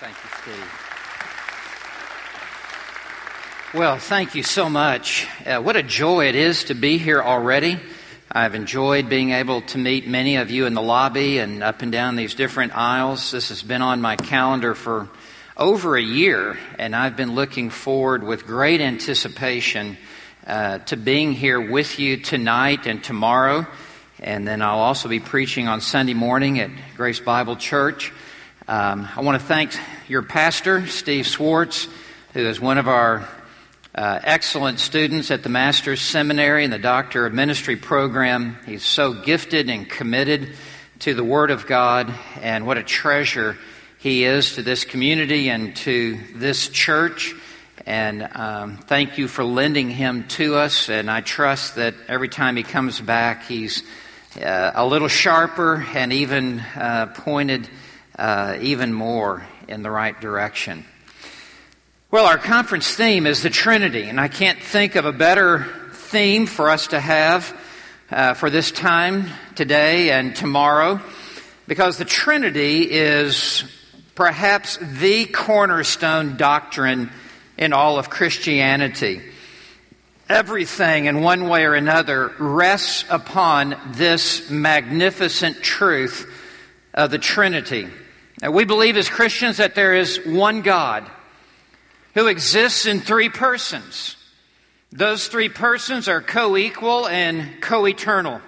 Thank you, Steve. Well, thank you so much. Uh, what a joy it is to be here already. I've enjoyed being able to meet many of you in the lobby and up and down these different aisles. This has been on my calendar for over a year, and I've been looking forward with great anticipation uh, to being here with you tonight and tomorrow. And then I'll also be preaching on Sunday morning at Grace Bible Church. Um, I want to thank your pastor, Steve Swartz, who is one of our uh, excellent students at the Master's Seminary and the Doctor of Ministry program. He's so gifted and committed to the Word of God, and what a treasure he is to this community and to this church. And um, thank you for lending him to us. And I trust that every time he comes back, he's uh, a little sharper and even uh, pointed uh, even more in the right direction. Well, our conference theme is the Trinity, and I can't think of a better theme for us to have uh, for this time today and tomorrow, because the Trinity is perhaps the cornerstone doctrine in all of Christianity. Everything, in one way or another, rests upon this magnificent truth of the Trinity. We believe as Christians that there is one God who exists in three persons. Those three persons are co equal and co eternal.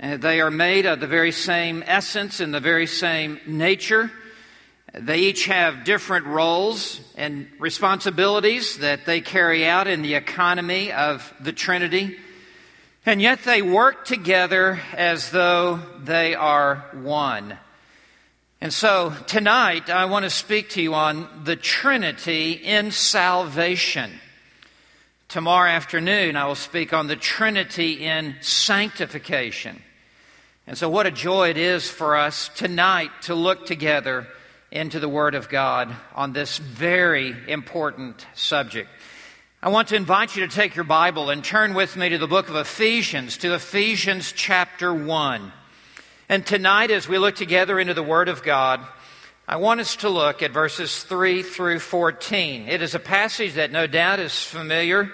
Uh, they are made of the very same essence and the very same nature. They each have different roles and responsibilities that they carry out in the economy of the Trinity. And yet they work together as though they are one. And so tonight I want to speak to you on the Trinity in salvation. Tomorrow afternoon I will speak on the Trinity in sanctification. And so what a joy it is for us tonight to look together into the Word of God on this very important subject. I want to invite you to take your Bible and turn with me to the book of Ephesians, to Ephesians chapter 1. And tonight, as we look together into the Word of God, I want us to look at verses 3 through 14. It is a passage that no doubt is familiar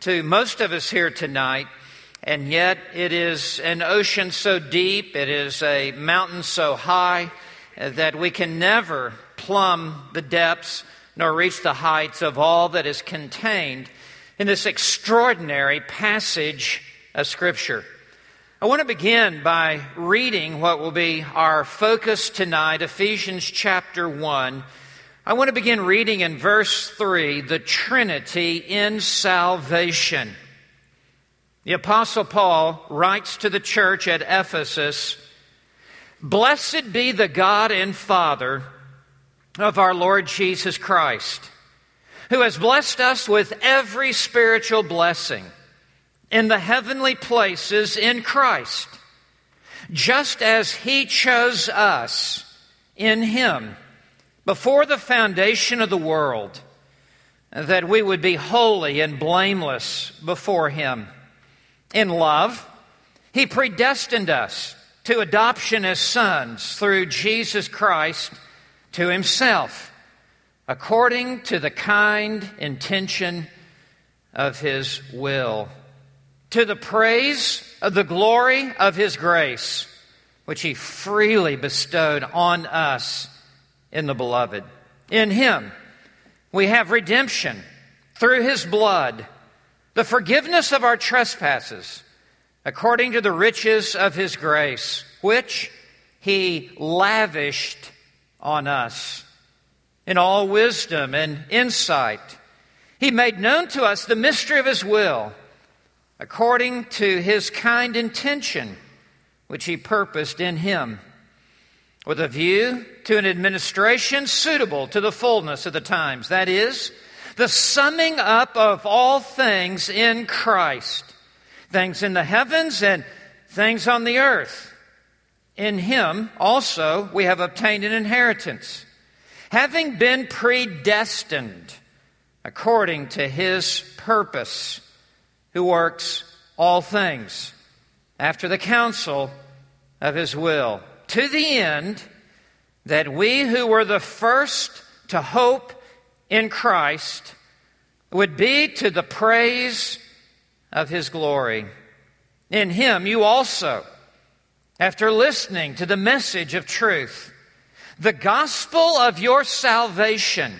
to most of us here tonight, and yet it is an ocean so deep, it is a mountain so high, uh, that we can never plumb the depths nor reach the heights of all that is contained in this extraordinary passage of Scripture. I want to begin by reading what will be our focus tonight, Ephesians chapter 1. I want to begin reading in verse 3, the Trinity in salvation. The Apostle Paul writes to the church at Ephesus Blessed be the God and Father of our Lord Jesus Christ, who has blessed us with every spiritual blessing in the heavenly places in Christ, just as He chose us in Him before the foundation of the world, that we would be holy and blameless before Him. In love, He predestined us to adoption as sons through Jesus Christ to Himself, according to the kind intention of His will to the praise of the glory of His grace, which He freely bestowed on us in the Beloved. In Him, we have redemption through His blood, the forgiveness of our trespasses, according to the riches of His grace, which He lavished on us in all wisdom and insight. He made known to us the mystery of His will according to his kind intention, which he purposed in him, with a view to an administration suitable to the fullness of the times. That is, the summing up of all things in Christ, things in the heavens and things on the earth. In him also we have obtained an inheritance, having been predestined according to his purpose who works all things after the counsel of his will, to the end that we who were the first to hope in Christ would be to the praise of his glory. In him you also, after listening to the message of truth, the gospel of your salvation,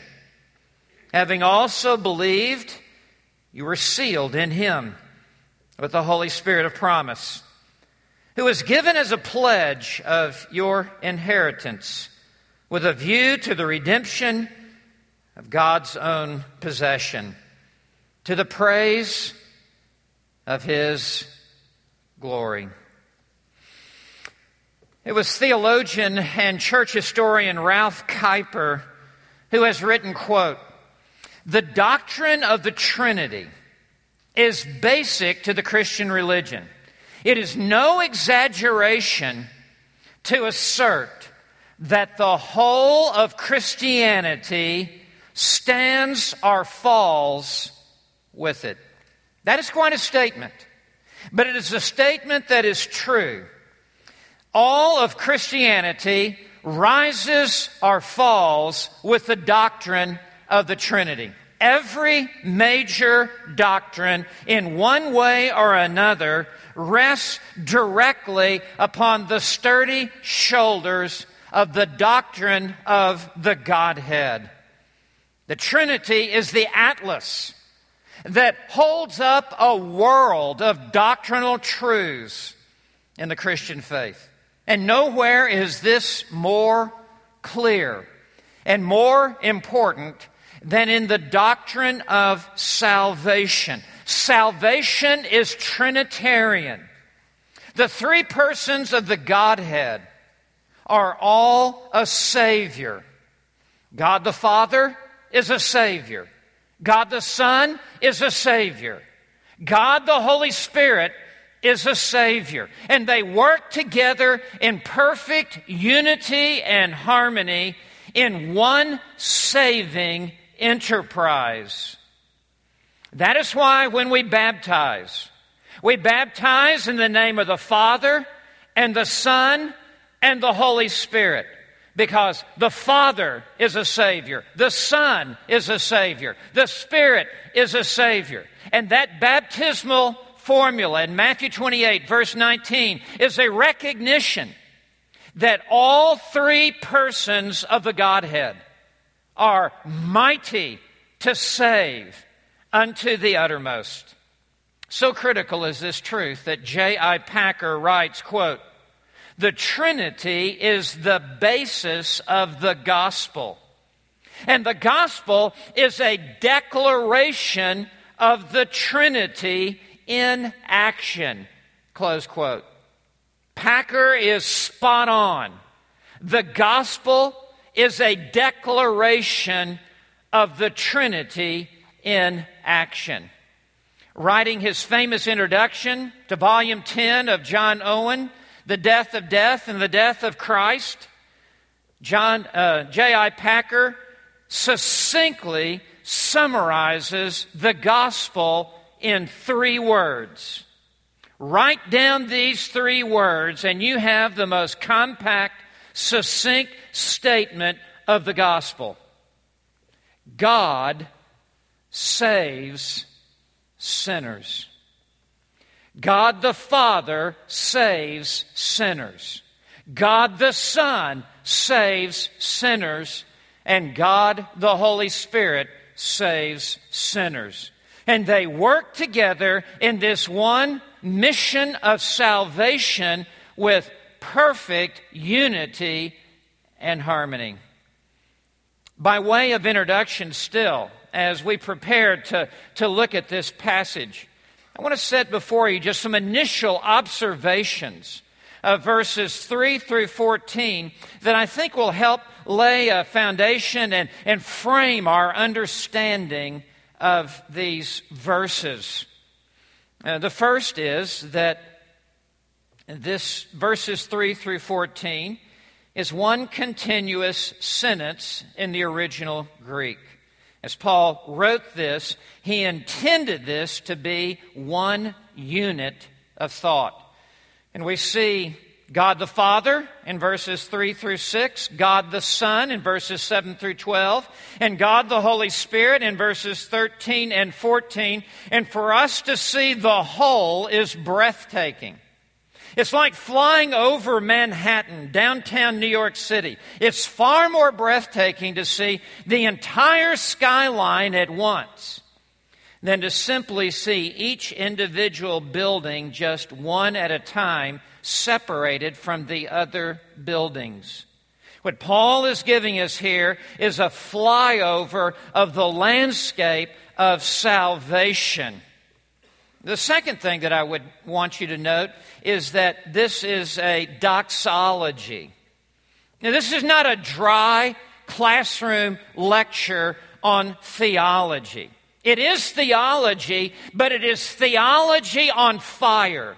having also believed, you were sealed in him with the Holy Spirit of promise, who was given as a pledge of your inheritance with a view to the redemption of God's own possession, to the praise of his glory. It was theologian and church historian Ralph Kuyper who has written, quote, the doctrine of the Trinity is basic to the Christian religion. It is no exaggeration to assert that the whole of Christianity stands or falls with it. That is quite a statement, but it is a statement that is true. All of Christianity rises or falls with the doctrine of the Trinity. Every major doctrine, in one way or another, rests directly upon the sturdy shoulders of the doctrine of the Godhead. The Trinity is the atlas that holds up a world of doctrinal truths in the Christian faith. And nowhere is this more clear and more important than in the doctrine of salvation. Salvation is Trinitarian. The three persons of the Godhead are all a Savior. God the Father is a Savior. God the Son is a Savior. God the Holy Spirit is a Savior. And they work together in perfect unity and harmony in one saving enterprise. That is why when we baptize, we baptize in the name of the Father and the Son and the Holy Spirit. Because the Father is a Savior, the Son is a Savior, the Spirit is a Savior. And that baptismal formula in Matthew 28, verse 19, is a recognition that all three persons of the Godhead are mighty to save unto the uttermost. So critical is this truth that J.I. Packer writes, quote, the Trinity is the basis of the gospel. And the gospel is a declaration of the Trinity in action. Close quote. Packer is spot on. The gospel is a declaration of the Trinity in action. Writing his famous introduction to volume 10 of John Owen, The Death of Death and the Death of Christ, John uh, J.I. Packer succinctly summarizes the gospel in three words. Write down these three words, and you have the most compact succinct statement of the gospel God saves sinners. God the Father saves sinners. God the Son saves sinners. And God the Holy Spirit saves sinners. And they work together in this one mission of salvation with perfect unity and harmony. By way of introduction, still, as we prepare to, to look at this passage, I want to set before you just some initial observations of verses 3 through 14 that I think will help lay a foundation and, and frame our understanding of these verses. Uh, the first is that this verses 3 through 14 is one continuous sentence in the original Greek. As Paul wrote this, he intended this to be one unit of thought. And we see God the Father in verses 3 through 6, God the Son in verses 7 through 12, and God the Holy Spirit in verses 13 and 14. And for us to see the whole is breathtaking. It's like flying over Manhattan, downtown New York City. It's far more breathtaking to see the entire skyline at once than to simply see each individual building just one at a time separated from the other buildings. What Paul is giving us here is a flyover of the landscape of salvation. The second thing that I would want you to note is that this is a doxology. Now, this is not a dry classroom lecture on theology. It is theology, but it is theology on fire.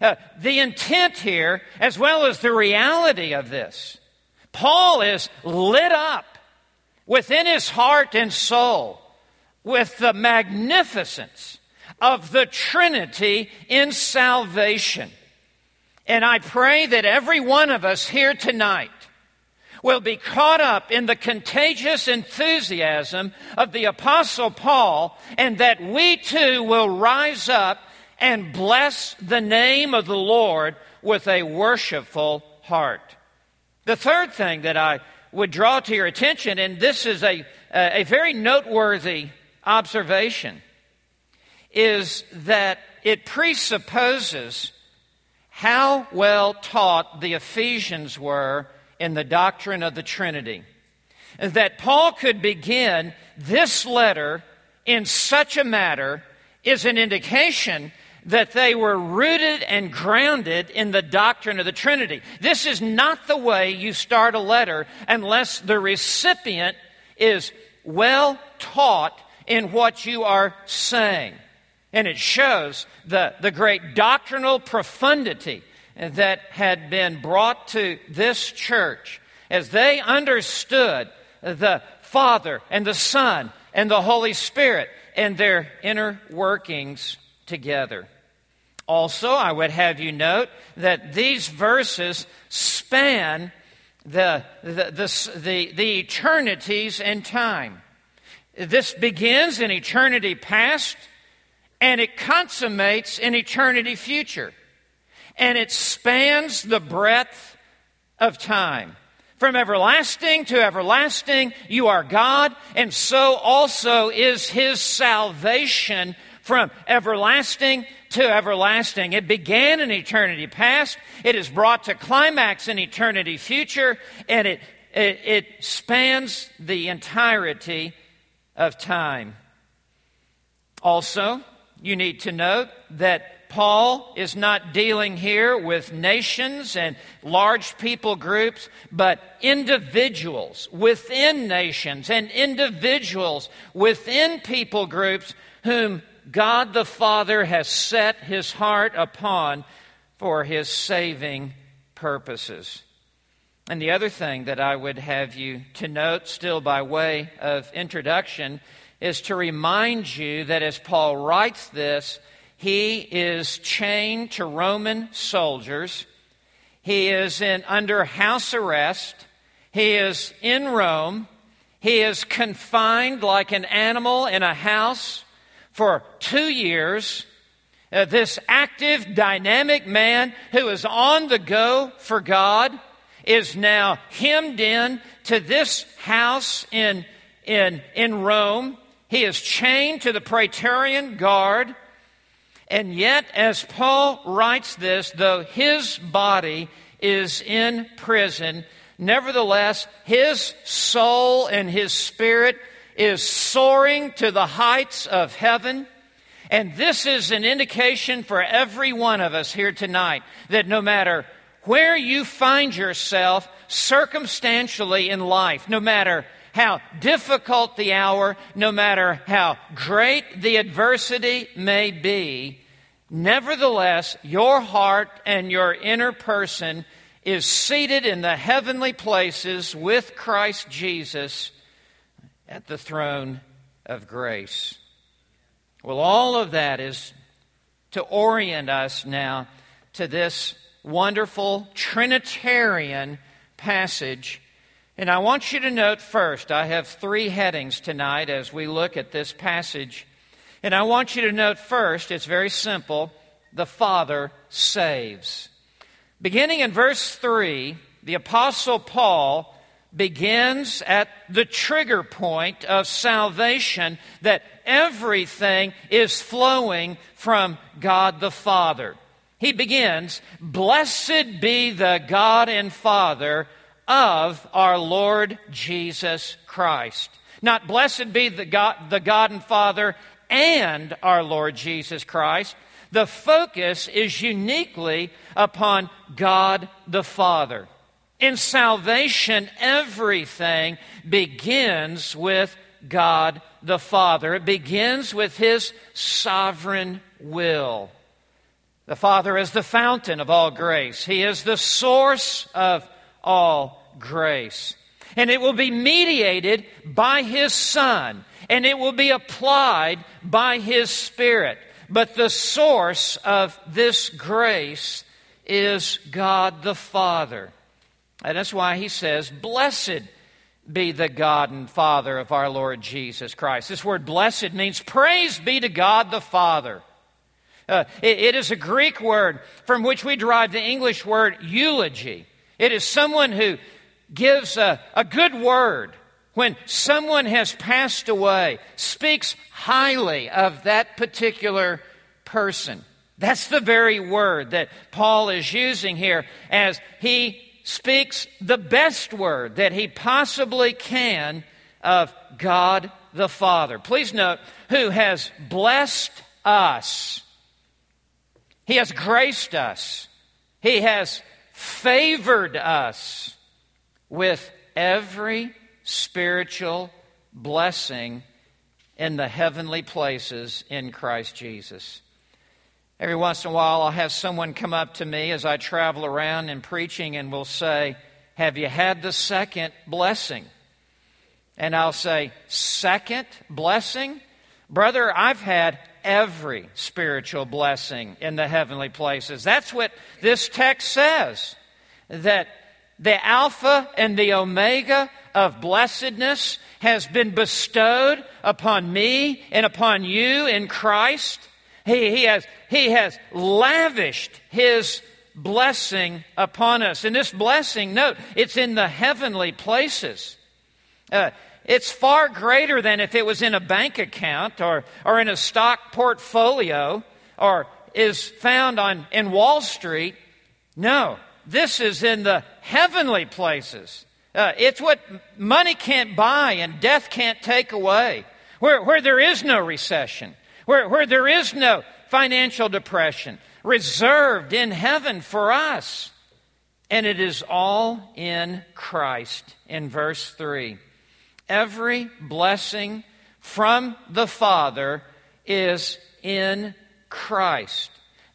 Uh, the intent here, as well as the reality of this, Paul is lit up within his heart and soul with the magnificence of the Trinity in salvation. And I pray that every one of us here tonight will be caught up in the contagious enthusiasm of the Apostle Paul, and that we too will rise up and bless the name of the Lord with a worshipful heart. The third thing that I would draw to your attention, and this is a, a very noteworthy observation, is that it presupposes how well taught the Ephesians were in the doctrine of the Trinity. That Paul could begin this letter in such a matter is an indication that they were rooted and grounded in the doctrine of the Trinity. This is not the way you start a letter unless the recipient is well taught in what you are saying. And it shows the, the great doctrinal profundity that had been brought to this church as they understood the Father and the Son and the Holy Spirit and their inner workings together. Also, I would have you note that these verses span the, the, the, the, the eternities in time. This begins in eternity past and it consummates in eternity future and it spans the breadth of time. From everlasting to everlasting, you are God, and so also is His salvation from everlasting to everlasting. It began in eternity past, it is brought to climax in eternity future, and it, it, it spans the entirety of time. Also, you need to note that Paul is not dealing here with nations and large people groups, but individuals within nations and individuals within people groups whom God the Father has set his heart upon for his saving purposes. And the other thing that I would have you to note, still by way of introduction, is to remind you that as Paul writes this, he is chained to Roman soldiers. He is in, under house arrest. He is in Rome. He is confined like an animal in a house for two years. Uh, this active, dynamic man who is on the go for God is now hemmed in to this house in, in, in Rome. He is chained to the Praetorian Guard. And yet, as Paul writes this, though his body is in prison, nevertheless, his soul and his spirit is soaring to the heights of heaven. And this is an indication for every one of us here tonight that no matter where you find yourself circumstantially in life, no matter how difficult the hour, no matter how great the adversity may be, nevertheless, your heart and your inner person is seated in the heavenly places with Christ Jesus at the throne of grace. Well, all of that is to orient us now to this wonderful Trinitarian passage. And I want you to note first, I have three headings tonight as we look at this passage. And I want you to note first, it's very simple the Father saves. Beginning in verse 3, the Apostle Paul begins at the trigger point of salvation that everything is flowing from God the Father. He begins, Blessed be the God and Father of our Lord Jesus Christ. Not blessed be the God, the God and Father and our Lord Jesus Christ. The focus is uniquely upon God the Father. In salvation, everything begins with God the Father. It begins with His sovereign will. The Father is the fountain of all grace, He is the source of all grace. And it will be mediated by His Son, and it will be applied by His Spirit. But the source of this grace is God the Father. And that's why he says, Blessed be the God and Father of our Lord Jesus Christ. This word blessed means praise be to God the Father. Uh, it, it is a Greek word from which we derive the English word eulogy. It is someone who gives a, a good word when someone has passed away, speaks highly of that particular person. That's the very word that Paul is using here as he speaks the best word that he possibly can of God the Father. Please note, who has blessed us. He has graced us. He has favored us with every spiritual blessing in the heavenly places in Christ Jesus. Every once in a while, I'll have someone come up to me as I travel around and preaching and will say, Have you had the second blessing? And I'll say, Second blessing? Brother, I've had every spiritual blessing in the heavenly places. That's what this text says. That the Alpha and the Omega of blessedness has been bestowed upon me and upon you in Christ. He, he, has, he has lavished His blessing upon us. And this blessing, note, it's in the heavenly places. Uh, it's far greater than if it was in a bank account or, or in a stock portfolio or is found on, in Wall Street. No, this is in the heavenly places. Uh, it's what money can't buy and death can't take away, where, where there is no recession, where, where there is no financial depression, reserved in heaven for us. And it is all in Christ in verse 3. Every blessing from the Father is in Christ.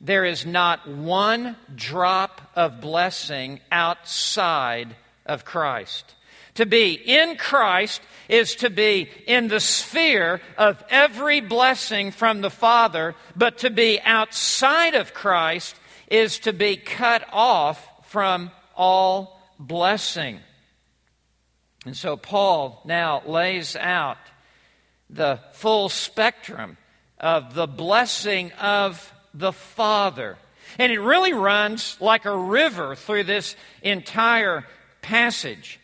There is not one drop of blessing outside of Christ. To be in Christ is to be in the sphere of every blessing from the Father, but to be outside of Christ is to be cut off from all blessing. And so Paul now lays out the full spectrum of the blessing of the Father. And it really runs like a river through this entire passage.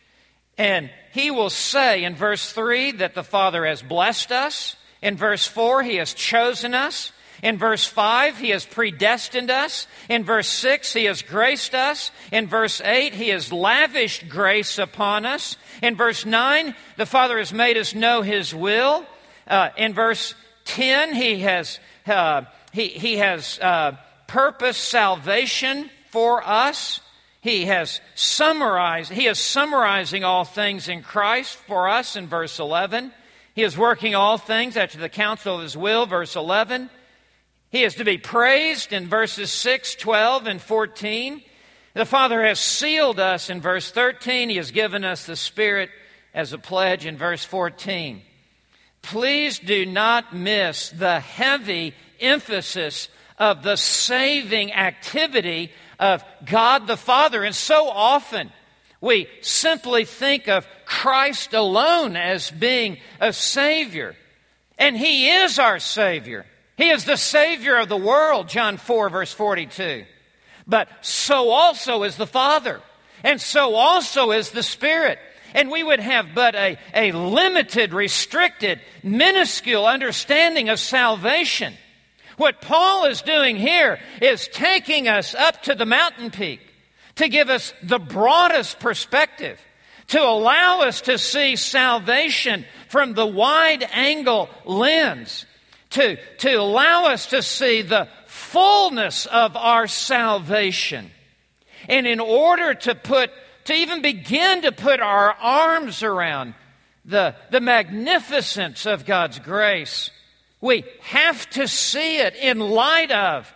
And he will say in verse 3 that the Father has blessed us. In verse 4, he has chosen us. In verse 5, he has predestined us. In verse 6, he has graced us. In verse 8, he has lavished grace upon us. In verse 9, the Father has made us know his will. Uh, in verse 10, he has, uh, he, he has uh, purposed salvation for us. He has summarized, he is summarizing all things in Christ for us in verse 11. He is working all things after the counsel of his will, verse 11. He is to be praised in verses 6, 12, and 14. The Father has sealed us in verse 13. He has given us the Spirit as a pledge in verse 14. Please do not miss the heavy emphasis of the saving activity of God the Father. And so often we simply think of Christ alone as being a Savior. And He is our Savior. He is the Savior of the world, John 4, verse 42. But so also is the Father, and so also is the Spirit. And we would have but a, a limited, restricted, minuscule understanding of salvation. What Paul is doing here is taking us up to the mountain peak to give us the broadest perspective, to allow us to see salvation from the wide angle lens, to, to allow us to see the fullness of our salvation. And in order to put, to even begin to put our arms around the, the magnificence of God's grace, we have to see it in light of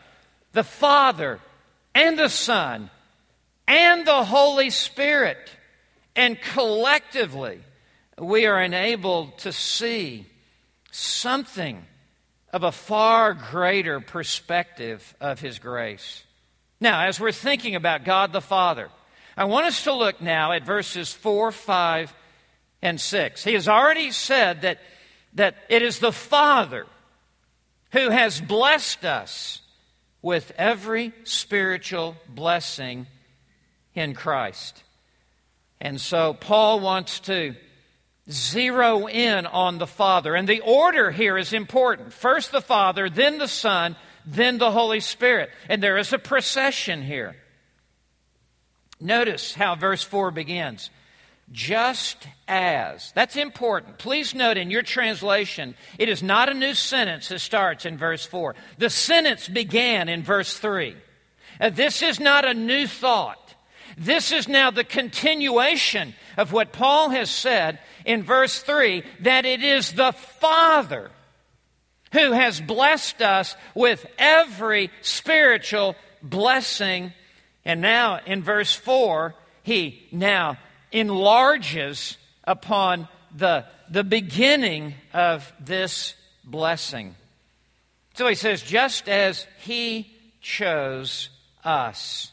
the Father and the Son and the Holy Spirit. And collectively, we are enabled to see something of a far greater perspective of His grace. Now, as we're thinking about God the Father, I want us to look now at verses 4, 5, and 6. He has already said that, that it is the Father who has blessed us with every spiritual blessing in Christ. And so Paul wants to zero in on the Father. And the order here is important. First the Father, then the Son, then the Holy Spirit. And there is a procession here. Notice how verse 4 begins. Just as. That's important. Please note in your translation, it is not a new sentence that starts in verse 4. The sentence began in verse 3. Uh, this is not a new thought. This is now the continuation of what Paul has said in verse 3 that it is the Father who has blessed us with every spiritual blessing. And now in verse 4, he now enlarges upon the, the beginning of this blessing. So he says, just as he chose us.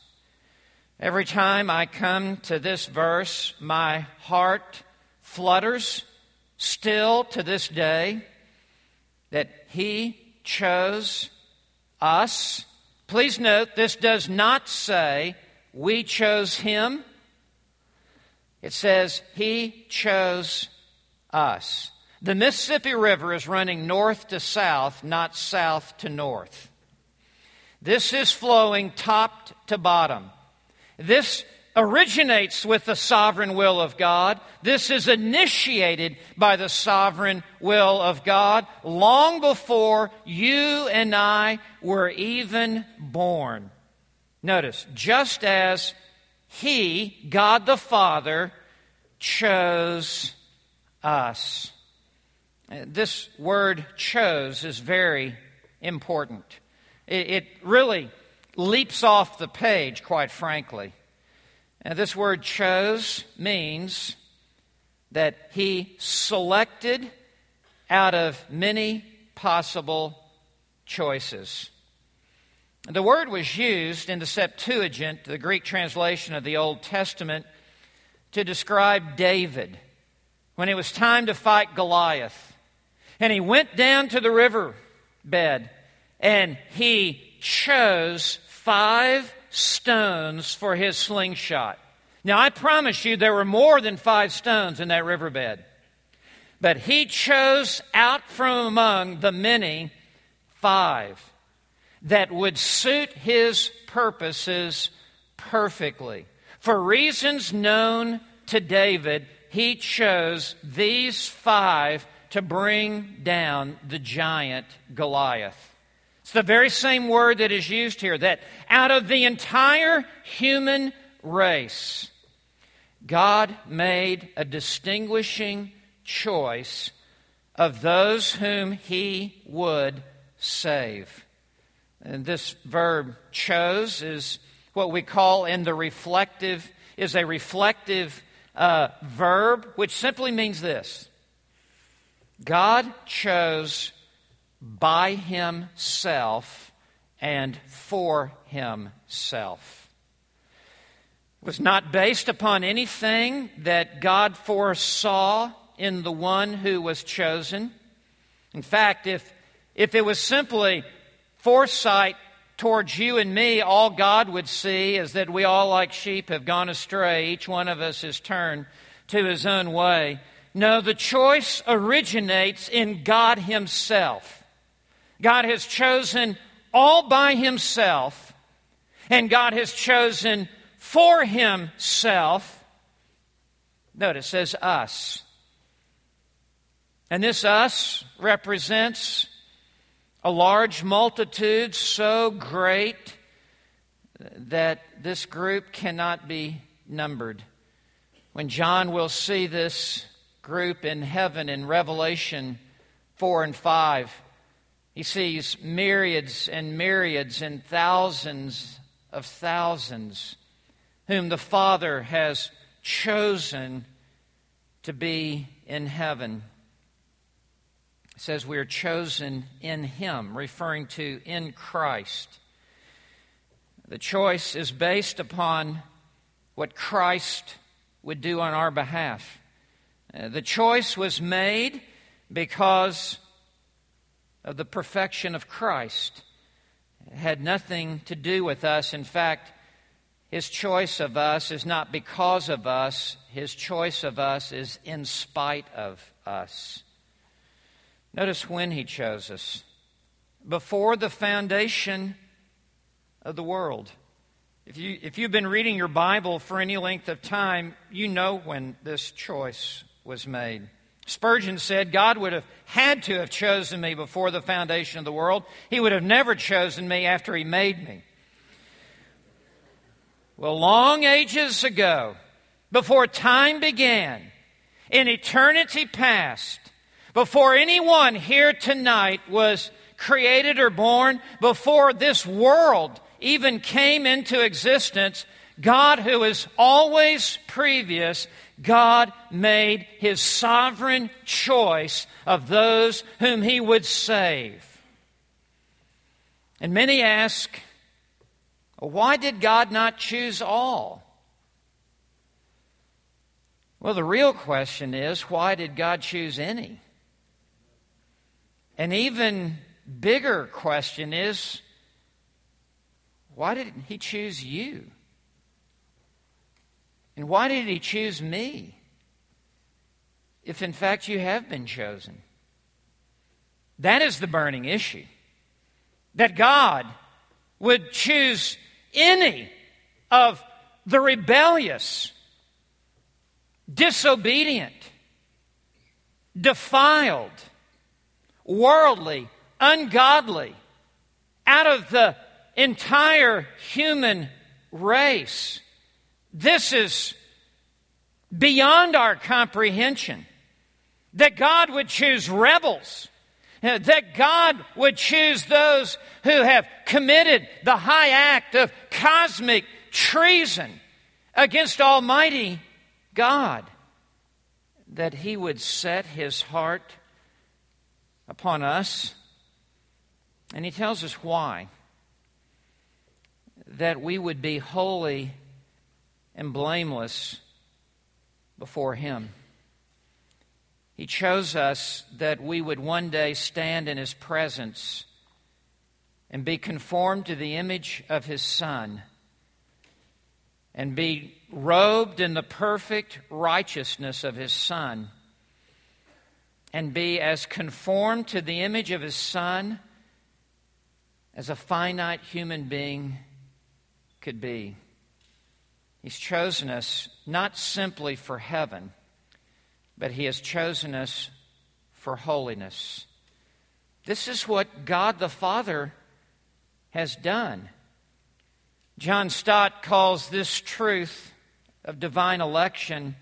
Every time I come to this verse, my heart flutters still to this day that He chose us. Please note, this does not say we chose Him. It says He chose us. The Mississippi River is running north to south, not south to north. This is flowing top to bottom. This originates with the sovereign will of God. This is initiated by the sovereign will of God long before you and I were even born. Notice, just as He, God the Father, chose us. This word chose is very important. It, really leaps off the page, quite frankly. Now, this word chose means that he selected out of many possible choices. The word was used in the Septuagint, the Greek translation of the Old Testament, to describe David when it was time to fight Goliath. And he went down to the river bed and he chose five stones for his slingshot. Now, I promise you there were more than five stones in that riverbed. But he chose out from among the many five that would suit his purposes perfectly. For reasons known to David, he chose these five to bring down the giant Goliath. It's the very same word that is used here that out of the entire human race, God made a distinguishing choice of those whom he would save. And this verb chose is what we call in the reflective, is a reflective uh, verb, which simply means this God chose by himself and for himself. was not based upon anything that God foresaw in the one who was chosen. In fact, if, if it was simply foresight towards you and me, all God would see is that we all, like sheep, have gone astray. Each one of us has turned to his own way. No, the choice originates in God Himself. God has chosen all by Himself, and God has chosen for Himself. Notice, as us. And this us represents a large multitude so great that this group cannot be numbered. When John will see this group in heaven in Revelation 4 and 5, he sees myriads and myriads and thousands of thousands whom the Father has chosen to be in heaven says we are chosen in Him, referring to in Christ. The choice is based upon what Christ would do on our behalf. Uh, the choice was made because of the perfection of Christ. Had nothing to do with us. In fact, his choice of us is not because of us, his choice of us is in spite of us. Notice when he chose us before the foundation of the world. If, you, if you've been reading your Bible for any length of time, you know when this choice was made. Spurgeon said, God would have had to have chosen me before the foundation of the world. He would have never chosen me after He made me. Well, long ages ago, before time began, in eternity past, before anyone here tonight was created or born, before this world even came into existence, God, who is always previous, God made his sovereign choice of those whom he would save. And many ask, why did God not choose all? Well, the real question is, why did God choose any? An even bigger question is why didn't he choose you? And why did he choose me? If in fact you have been chosen. That is the burning issue. That God would choose any of the rebellious, disobedient, defiled, worldly, ungodly, out of the entire human race. This is beyond our comprehension. That God would choose rebels, uh, that God would choose those who have committed the high act of cosmic treason against Almighty God, that He would set His heart upon us. And he tells us why. That we would be holy and blameless before him. He chose us that we would one day stand in his presence and be conformed to the image of his Son and be robed in the perfect righteousness of his Son and be as conformed to the image of his Son as a finite human being could be. He's chosen us not simply for heaven, but he has chosen us for holiness. This is what God the Father has done. John Stott calls this truth of divine election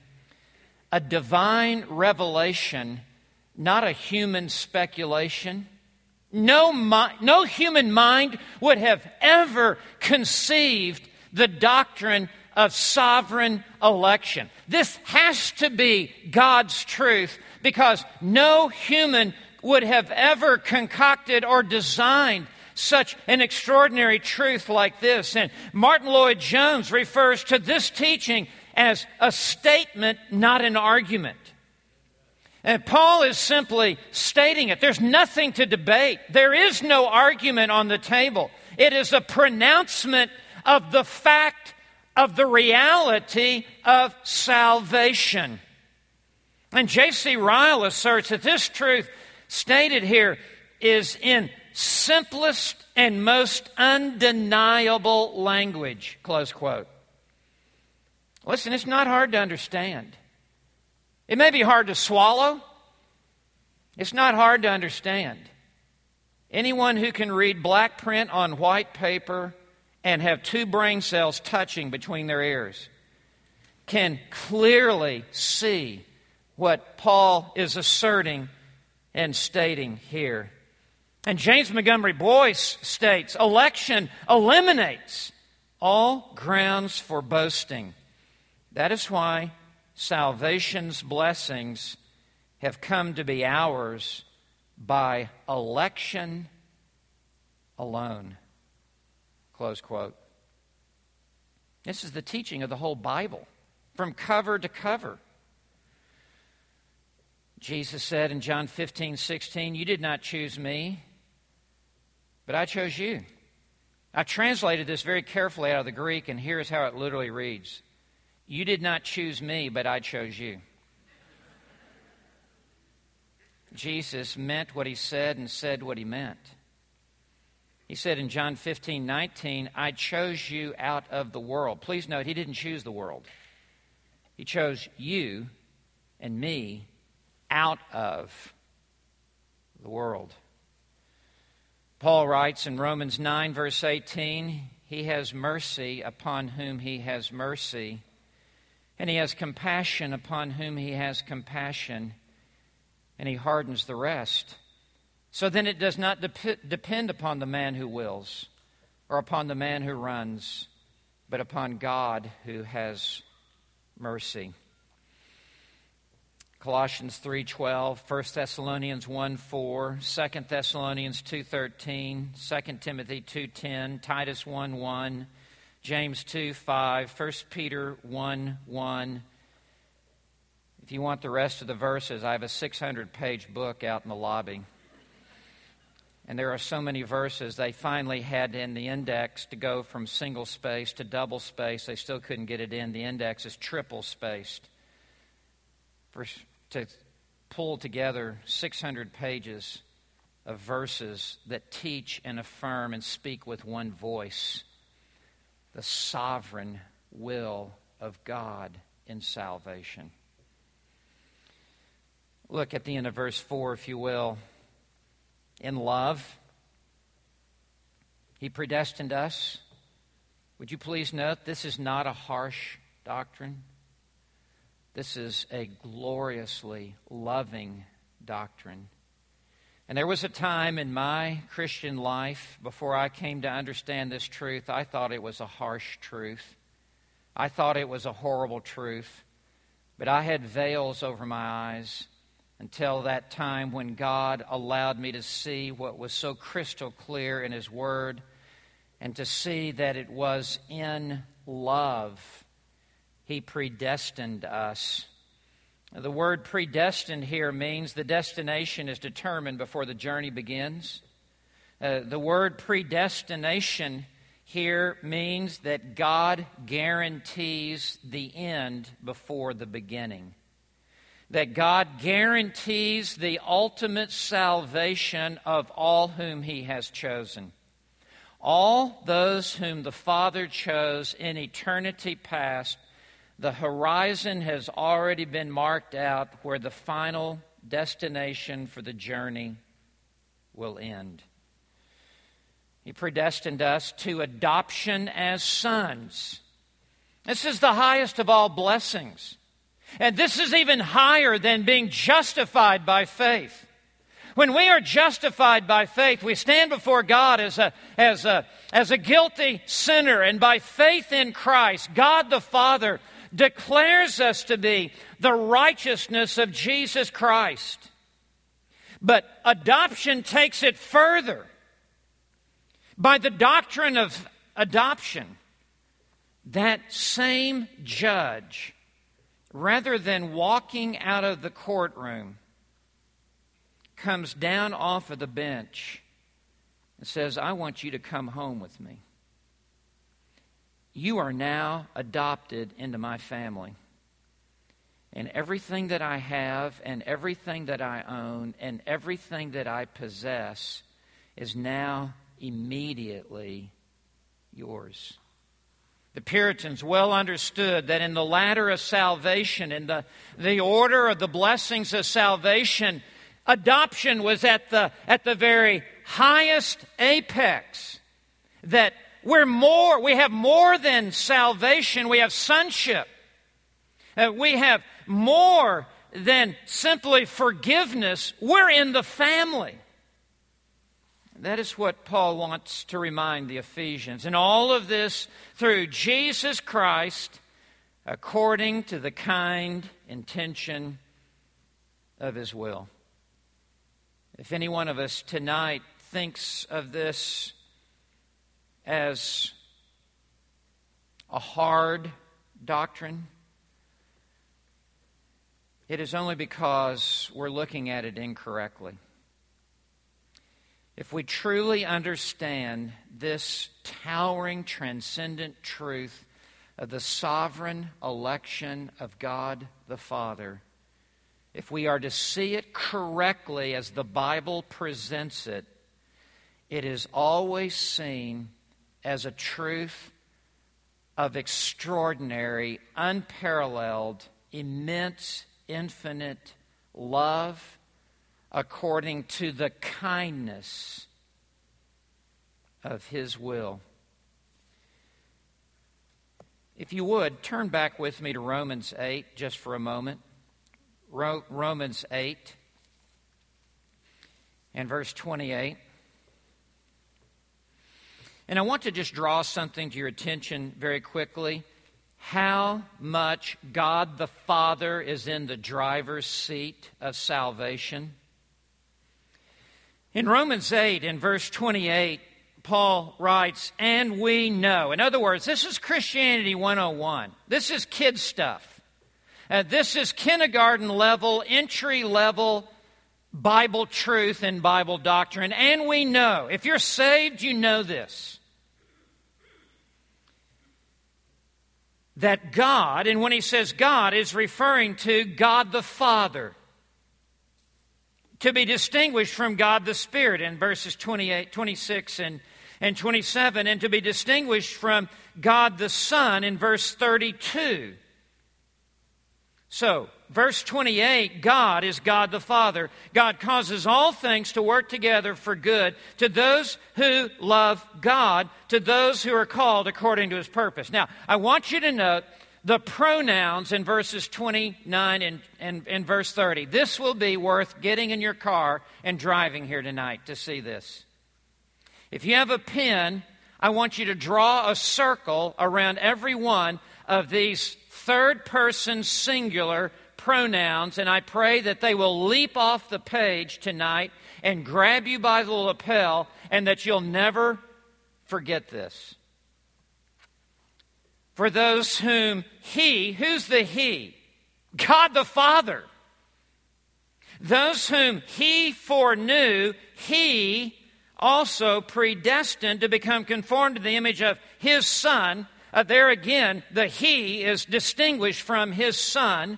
a divine revelation not a human speculation. No, no human mind would have ever conceived the doctrine of sovereign election. This has to be God's truth because no human would have ever concocted or designed such an extraordinary truth like this. And Martyn Lloyd-Jones refers to this teaching as a statement, not an argument. And Paul is simply stating it. There's nothing to debate. There is no argument on the table. It is a pronouncement of the fact of the reality of salvation. And J.C. Ryle asserts that this truth stated here is in simplest and most undeniable language. Close quote. Listen, it's not hard to understand. It may be hard to swallow. It's not hard to understand. Anyone who can read black print on white paper and have two brain cells touching between their ears can clearly see what Paul is asserting and stating here. And James Montgomery Boice states election eliminates all grounds for boasting. That is why salvation's blessings have come to be ours by election alone. Close quote. This is the teaching of the whole Bible, from cover to cover. Jesus said in John 15, 16, You did not choose me, but I chose you. I translated this very carefully out of the Greek, and here's how it literally reads You did not choose me, but I chose you. Jesus meant what he said and said what he meant. He said in John 15, 19, I chose you out of the world. Please note, he didn't choose the world. He chose you and me out of the world. Paul writes in Romans 9, verse 18, He has mercy upon whom He has mercy, and He has compassion upon whom He has compassion, and He hardens the rest. So then it does not dep- depend upon the man who wills or upon the man who runs, but upon God who has mercy. Colossians 3:12, 1 Thessalonians 1:4, 2 Thessalonians 2:13, 2 Timothy 2:10, Titus 1:1, James 2:5, 1 Peter 1:1. If you want the rest of the verses, I have a 600-page book out in the lobby. And there are so many verses, they finally had in the index to go from single space to double space. They still couldn't get it in. The index is triple spaced. For to pull together 600 pages of verses that teach and affirm and speak with one voice the sovereign will of God in salvation. Look at the end of verse 4, if you will. In love, He predestined us. Would you please note this is not a harsh doctrine? This is a gloriously loving doctrine. And there was a time in my Christian life before I came to understand this truth, I thought it was a harsh truth. I thought it was a horrible truth. But I had veils over my eyes until that time when God allowed me to see what was so crystal clear in His Word and to see that it was in love he predestined us. The word predestined here means the destination is determined before the journey begins. Uh, the word predestination here means that God guarantees the end before the beginning. That God guarantees the ultimate salvation of all whom He has chosen. All those whom the Father chose in eternity past the horizon has already been marked out where the final destination for the journey will end. He predestined us to adoption as sons. This is the highest of all blessings. And this is even higher than being justified by faith. When we are justified by faith, we stand before God as a, as a, as a guilty sinner, and by faith in Christ, God the Father declares us to be the righteousness of Jesus Christ. But adoption takes it further. by the doctrine of adoption, that same judge, rather than walking out of the courtroom, comes down off of the bench and says, I want you to come home with me. You are now adopted into my family. And everything that I have, and everything that I own, and everything that I possess is now immediately yours. The Puritans well understood that in the ladder of salvation, in the, the order of the blessings of salvation, adoption was at the, at the very highest apex. That we're more, we have more than salvation, we have sonship. Uh, we have more than simply forgiveness, we're in the family. That is what Paul wants to remind the Ephesians. And all of this through Jesus Christ, according to the kind intention of his will. If any one of us tonight thinks of this as a hard doctrine, it is only because we're looking at it incorrectly. If we truly understand this towering, transcendent truth of the sovereign election of God the Father, if we are to see it correctly as the Bible presents it, it is always seen as a truth of extraordinary, unparalleled, immense, infinite love according to the kindness of His will. If you would, turn back with me to Romans 8 just for a moment. Ro- Romans 8 and verse 28. And I want to just draw something to your attention very quickly how much God the Father is in the driver's seat of salvation. In Romans 8, in verse 28, Paul writes, and we know. In other words, this is Christianity 101. This is kid stuff. Uh, this is kindergarten level, entry level Bible truth and Bible doctrine. And we know. If you're saved, you know this. That God, and when he says God, is referring to God the Father to be distinguished from God the Spirit in verses 28, 26, and, and 27, and to be distinguished from God the Son in verse 32. So, verse 28 God is God the Father. God causes all things to work together for good to those who love God, to those who are called according to his purpose. Now, I want you to note the pronouns in verses 29 and, and, and, verse 30. This will be worth getting in your car and driving here tonight to see this. If you have a pen, I want you to draw a circle around every one of these third person singular pronouns, and I pray that they will leap off the page tonight and grab you by the lapel and that you'll never forget this for those whom He, who's the He? God the Father. Those whom He foreknew, He also predestined to become conformed to the image of His Son. Uh, there again, the He is distinguished from His Son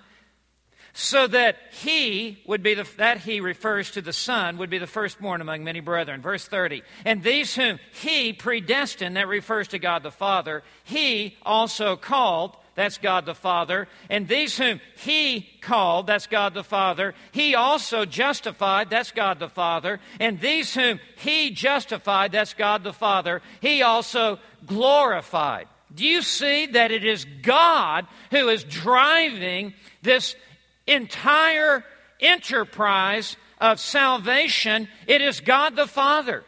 so that he would be the, that he refers to the son would be the firstborn among many brethren verse 30 and these whom he predestined that refers to god the father he also called that's God the Father. And these whom He called, that's God the Father. He also justified, that's God the Father. And these whom He justified, that's God the Father. He also glorified. Do you see that it is God who is driving this entire enterprise of salvation, it is God the Father.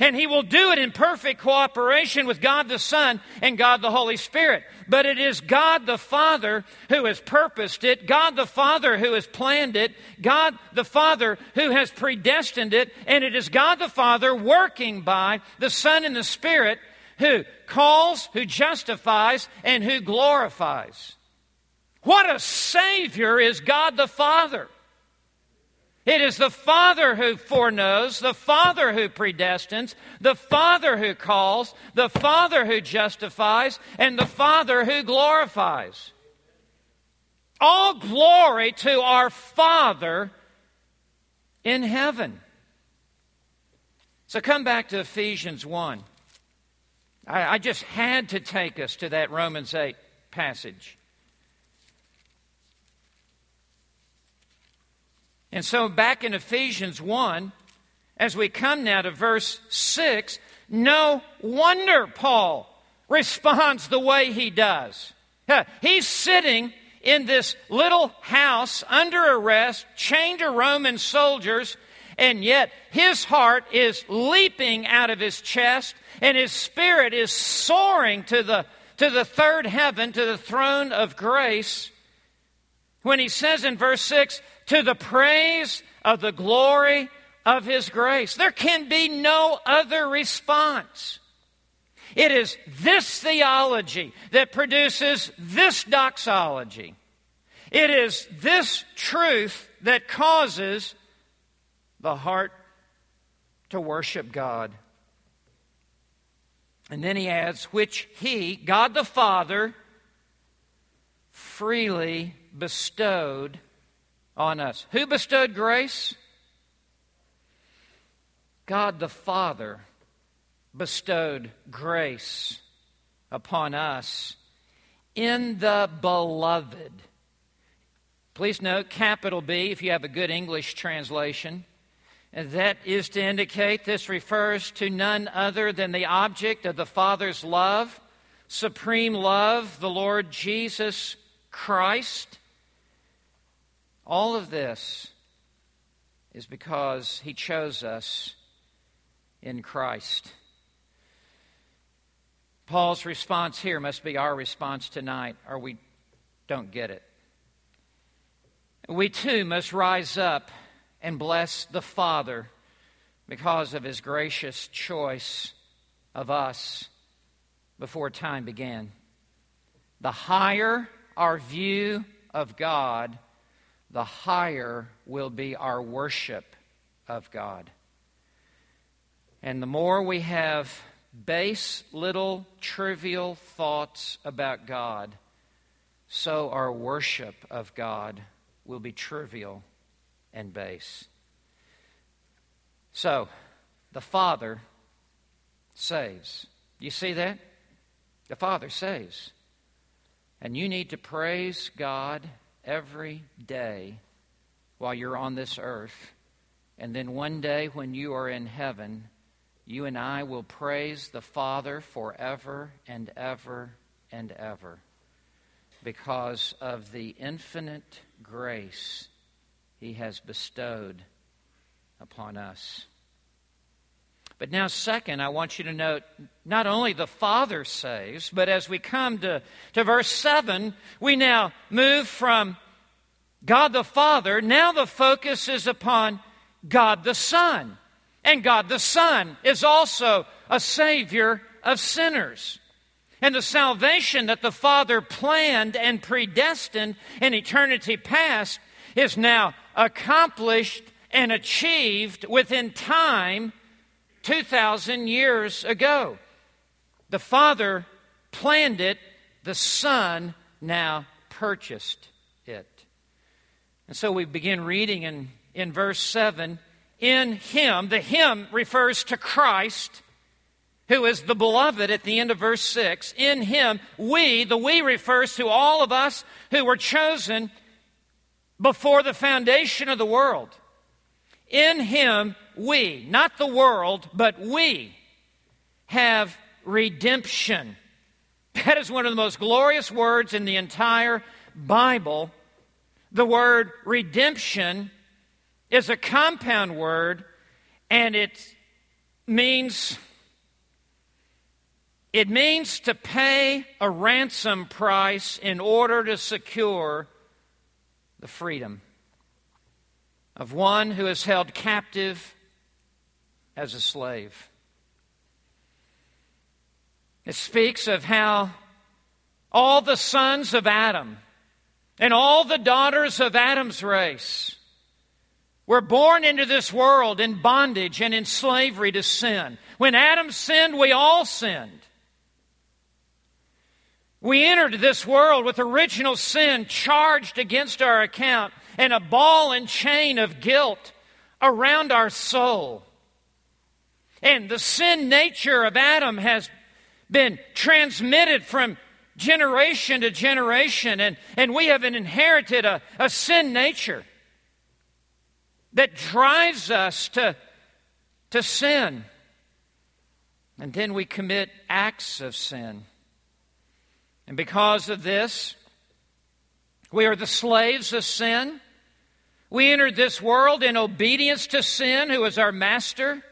And he will do it in perfect cooperation with God the Son and God the Holy Spirit. But it is God the Father who has purposed it, God the Father who has planned it, God the Father who has predestined it, and it is God the Father working by the Son and the Spirit who calls, who justifies, and who glorifies. What a Savior is God the Father! It is the Father who foreknows, the Father who predestines, the Father who calls, the Father who justifies, and the Father who glorifies. All glory to our Father in heaven. So come back to Ephesians 1. I, I just had to take us to that Romans 8 passage. And so, back in Ephesians 1, as we come now to verse 6, no wonder Paul responds the way he does. He's sitting in this little house under arrest, chained to Roman soldiers, and yet his heart is leaping out of his chest, and his spirit is soaring to the, to the third heaven, to the throne of grace. When he says in verse 6, to the praise of the glory of His grace. There can be no other response. It is this theology that produces this doxology. It is this truth that causes the heart to worship God. And then he adds, which he, God the Father, freely bestowed on us. Who bestowed grace? God the Father bestowed grace upon us in the beloved. Please note, capital B, if you have a good English translation. That is to indicate this refers to none other than the object of the Father's love, supreme love, the Lord Jesus Christ. All of this is because He chose us in Christ. Paul's response here must be our response tonight, or we don't get it. We too must rise up and bless the Father because of His gracious choice of us before time began. The higher our view of God, the higher will be our worship of God. And the more we have base, little, trivial thoughts about God, so our worship of God will be trivial and base. So, the Father saves. You see that? The Father saves. And you need to praise God every day while you're on this earth. And then one day when you are in heaven, you and I will praise the Father forever and ever and ever because of the infinite grace He has bestowed upon us. But now, second, I want you to note not only the Father saves, but as we come to, to verse 7, we now move from God the Father, now the focus is upon God the Son. And God the Son is also a Savior of sinners. And the salvation that the Father planned and predestined in eternity past is now accomplished and achieved within time 2,000 years ago. The Father planned it, the Son now purchased it. And so we begin reading in, in verse 7 In Him, the Him refers to Christ, who is the beloved at the end of verse 6. In Him, we, the we refers to all of us who were chosen before the foundation of the world. In Him, we, not the world, but we, have redemption. That is one of the most glorious words in the entire Bible. The word redemption is a compound word, and it means it means to pay a ransom price in order to secure the freedom of one who is held captive as a slave. It speaks of how all the sons of Adam and all the daughters of Adam's race were born into this world in bondage and in slavery to sin. When Adam sinned, we all sinned. We entered this world with original sin charged against our account and a ball and chain of guilt around our soul. And the sin nature of Adam has been transmitted from generation to generation, and, and we have inherited a, a sin nature that drives us to, to sin. And then we commit acts of sin. And because of this, we are the slaves of sin. We entered this world in obedience to sin, who is our master.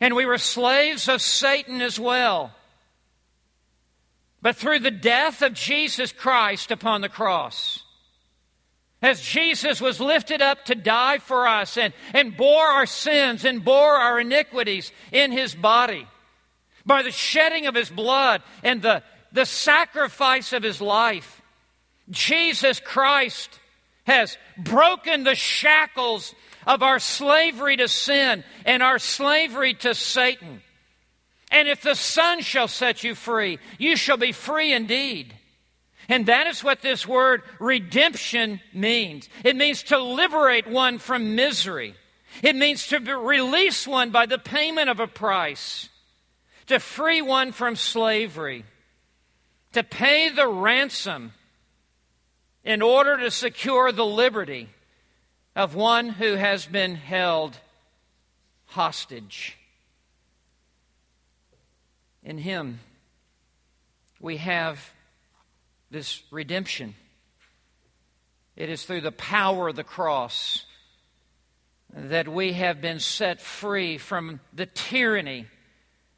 And we were slaves of Satan as well. But through the death of Jesus Christ upon the cross, as Jesus was lifted up to die for us and, and bore our sins and bore our iniquities in his body, by the shedding of his blood and the the sacrifice of his life. Jesus Christ has broken the shackles of our slavery to sin and our slavery to Satan. And if the Son shall set you free, you shall be free indeed. And that is what this word redemption means. It means to liberate one from misery. It means to release one by the payment of a price, to free one from slavery to pay the ransom in order to secure the liberty of one who has been held hostage. In Him, we have this redemption. It is through the power of the cross that we have been set free from the tyranny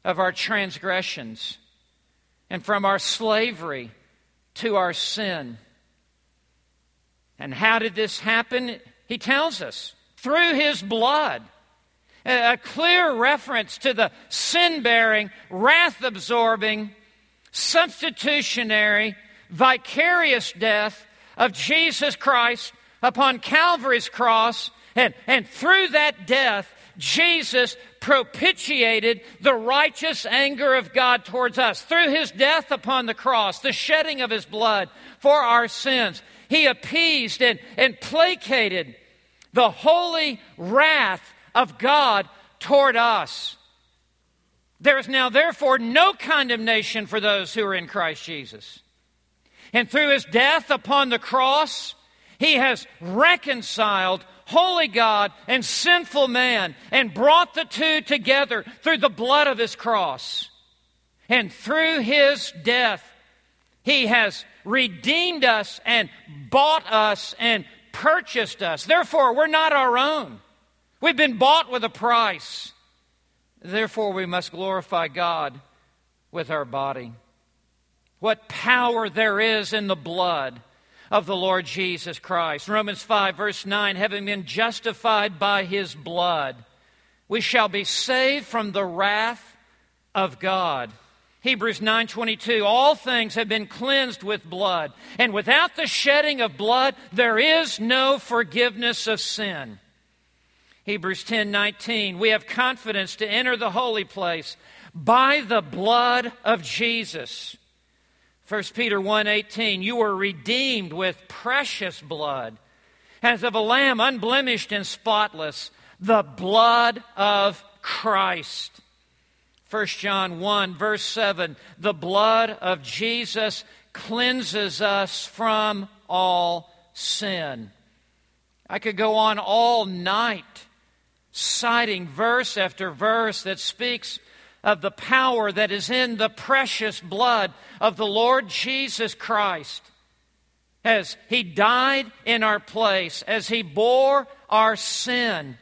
of our transgressions and from our slavery to our sin. And how did this happen? He tells us through his blood. A clear reference to the sin bearing, wrath absorbing, substitutionary, vicarious death of Jesus Christ upon Calvary's cross. And, and through that death, Jesus propitiated the righteous anger of God towards us through his death upon the cross, the shedding of his blood for our sins. He appeased and, and placated the holy wrath of God toward us. There is now, therefore, no condemnation for those who are in Christ Jesus. And through his death upon the cross, he has reconciled holy God and sinful man and brought the two together through the blood of his cross. And through his death, he has redeemed us and bought us and purchased us. Therefore, we're not our own. We've been bought with a price. Therefore, we must glorify God with our body. What power there is in the blood of the Lord Jesus Christ. Romans 5, verse 9 having been justified by his blood, we shall be saved from the wrath of God. Hebrews 9:22 All things have been cleansed with blood and without the shedding of blood there is no forgiveness of sin. Hebrews 10:19 We have confidence to enter the holy place by the blood of Jesus 1 Peter 1:18 You were redeemed with precious blood as of a lamb unblemished and spotless the blood of Christ. 1 John 1 verse 7 The blood of Jesus cleanses us from all sin. I could go on all night citing verse after verse that speaks of the power that is in the precious blood of the Lord Jesus Christ. As He died in our place, as He bore our sin,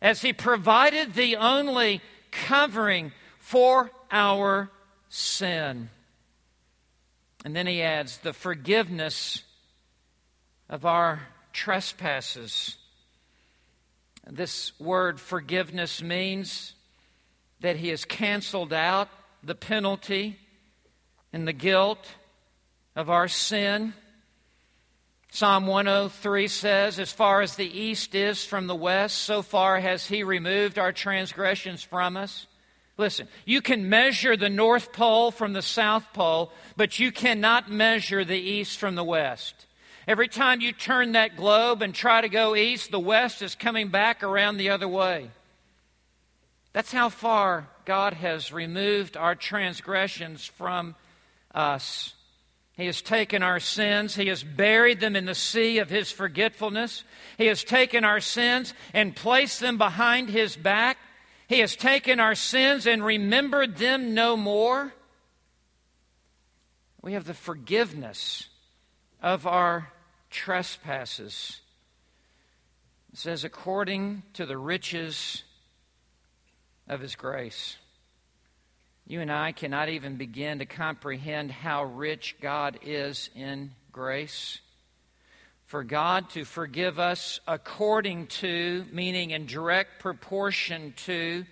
as He provided the only covering for our sin. And then He adds the forgiveness of our trespasses. This word forgiveness means that He has canceled out the penalty and the guilt of our sin. Psalm 103 says, As far as the east is from the west, so far has He removed our transgressions from us. Listen, you can measure the North Pole from the South Pole, but you cannot measure the east from the west. Every time you turn that globe and try to go east, the west is coming back around the other way. That's how far God has removed our transgressions from us. He has taken our sins. He has buried them in the sea of His forgetfulness. He has taken our sins and placed them behind His back. He has taken our sins and remembered them no more. We have the forgiveness of our trespasses. It says, according to the riches of His grace. You and I cannot even begin to comprehend how rich God is in grace. For God to forgive us according to, meaning in direct proportion to,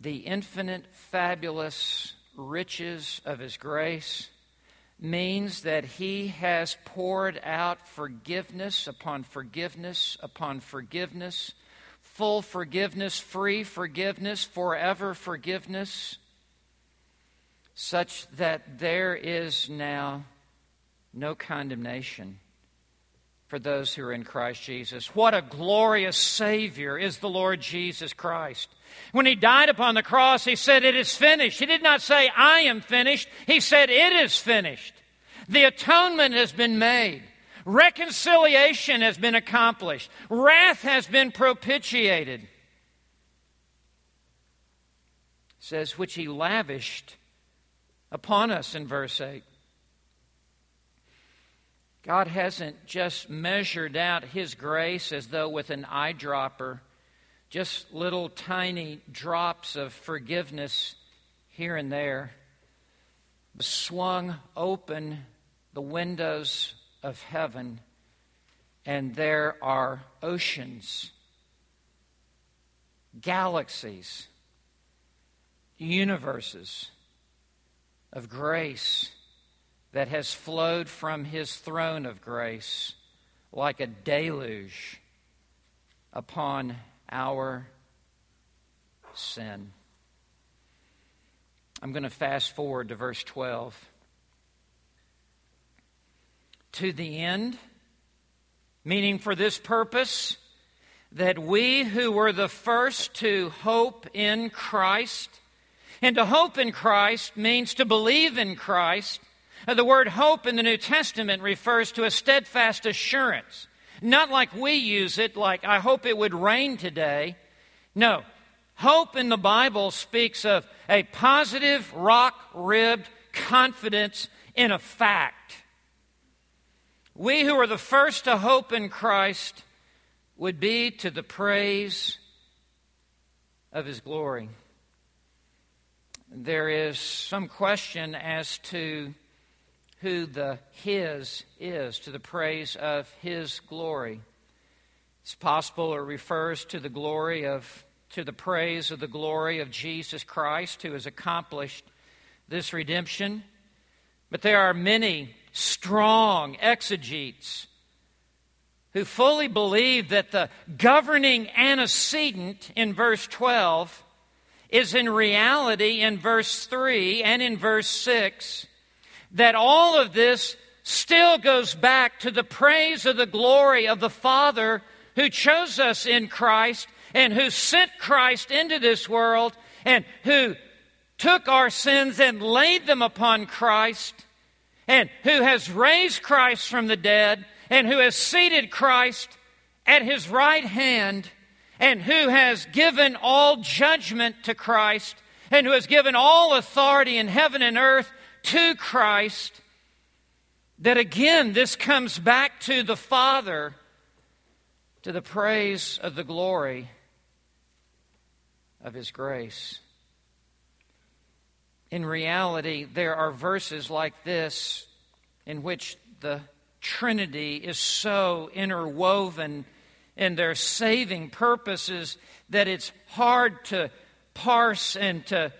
the infinite, fabulous riches of His grace means that He has poured out forgiveness upon forgiveness upon forgiveness full forgiveness, free forgiveness, forever forgiveness, such that there is now no condemnation for those who are in Christ Jesus. What a glorious Savior is the Lord Jesus Christ. When He died upon the cross, He said, It is finished. He did not say, I am finished. He said, It is finished. The atonement has been made. Reconciliation has been accomplished, wrath has been propitiated. It says, which he lavished upon us in verse 8. God hasn't just measured out his grace as though with an eyedropper, just little tiny drops of forgiveness here and there, swung open the windows of heaven, and there are oceans, galaxies, universes of grace that has flowed from his throne of grace like a deluge upon our sin. I'm going to fast forward to verse 12 to the end, meaning for this purpose, that we who were the first to hope in Christ, and to hope in Christ means to believe in Christ. Uh, the word hope in the New Testament refers to a steadfast assurance, not like we use it, like, I hope it would rain today. No, hope in the Bible speaks of a positive, rock ribbed confidence in a fact. We who are the first to hope in Christ would be to the praise of his glory. There is some question as to who the his is, to the praise of his glory. It's possible it refers to the glory of, to the praise of the glory of Jesus Christ who has accomplished this redemption. But there are many strong exegetes who fully believe that the governing antecedent in verse 12 is in reality in verse 3 and in verse 6 that all of this still goes back to the praise of the glory of the Father who chose us in Christ and who sent Christ into this world and who took our sins and laid them upon Christ and who has raised Christ from the dead, and who has seated Christ at his right hand, and who has given all judgment to Christ, and who has given all authority in heaven and earth to Christ, that again this comes back to the Father, to the praise of the glory of His grace. In reality, there are verses like this in which the Trinity is so interwoven in their saving purposes that it's hard to parse and to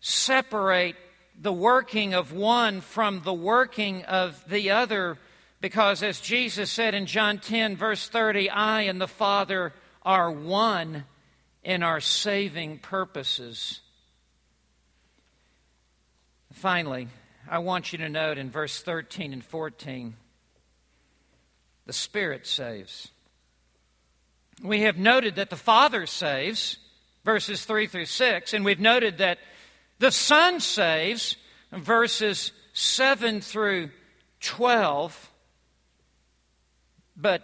separate the working of one from the working of the other. Because as Jesus said in John 10, verse 30, I and the Father are one in our saving purposes. Finally, I want you to note in verse 13 and 14 the Spirit saves. We have noted that the Father saves, verses 3 through 6, and we've noted that the Son saves, verses 7 through 12. But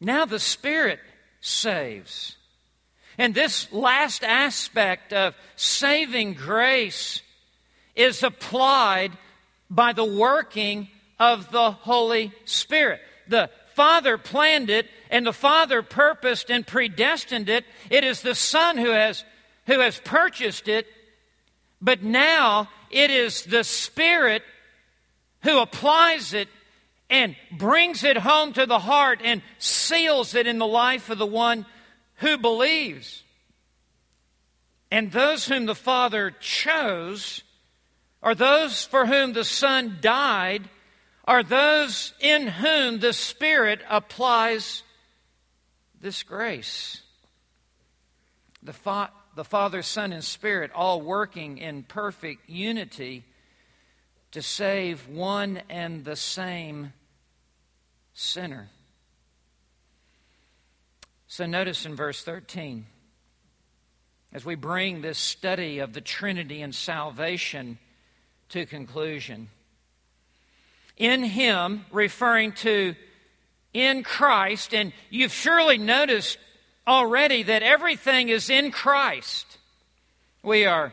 now the Spirit saves. And this last aspect of saving grace is applied by the working of the Holy Spirit. The Father planned it, and the Father purposed and predestined it. It is the Son who has, who has purchased it, but now it is the Spirit who applies it and brings it home to the heart and seals it in the life of the one who believes. And those whom the Father chose are those for whom the Son died are those in whom the Spirit applies this grace. The, fa- the Father, Son, and Spirit all working in perfect unity to save one and the same sinner. So notice in verse 13, as we bring this study of the Trinity and salvation to conclusion, in Him, referring to in Christ. And you've surely noticed already that everything is in Christ. We are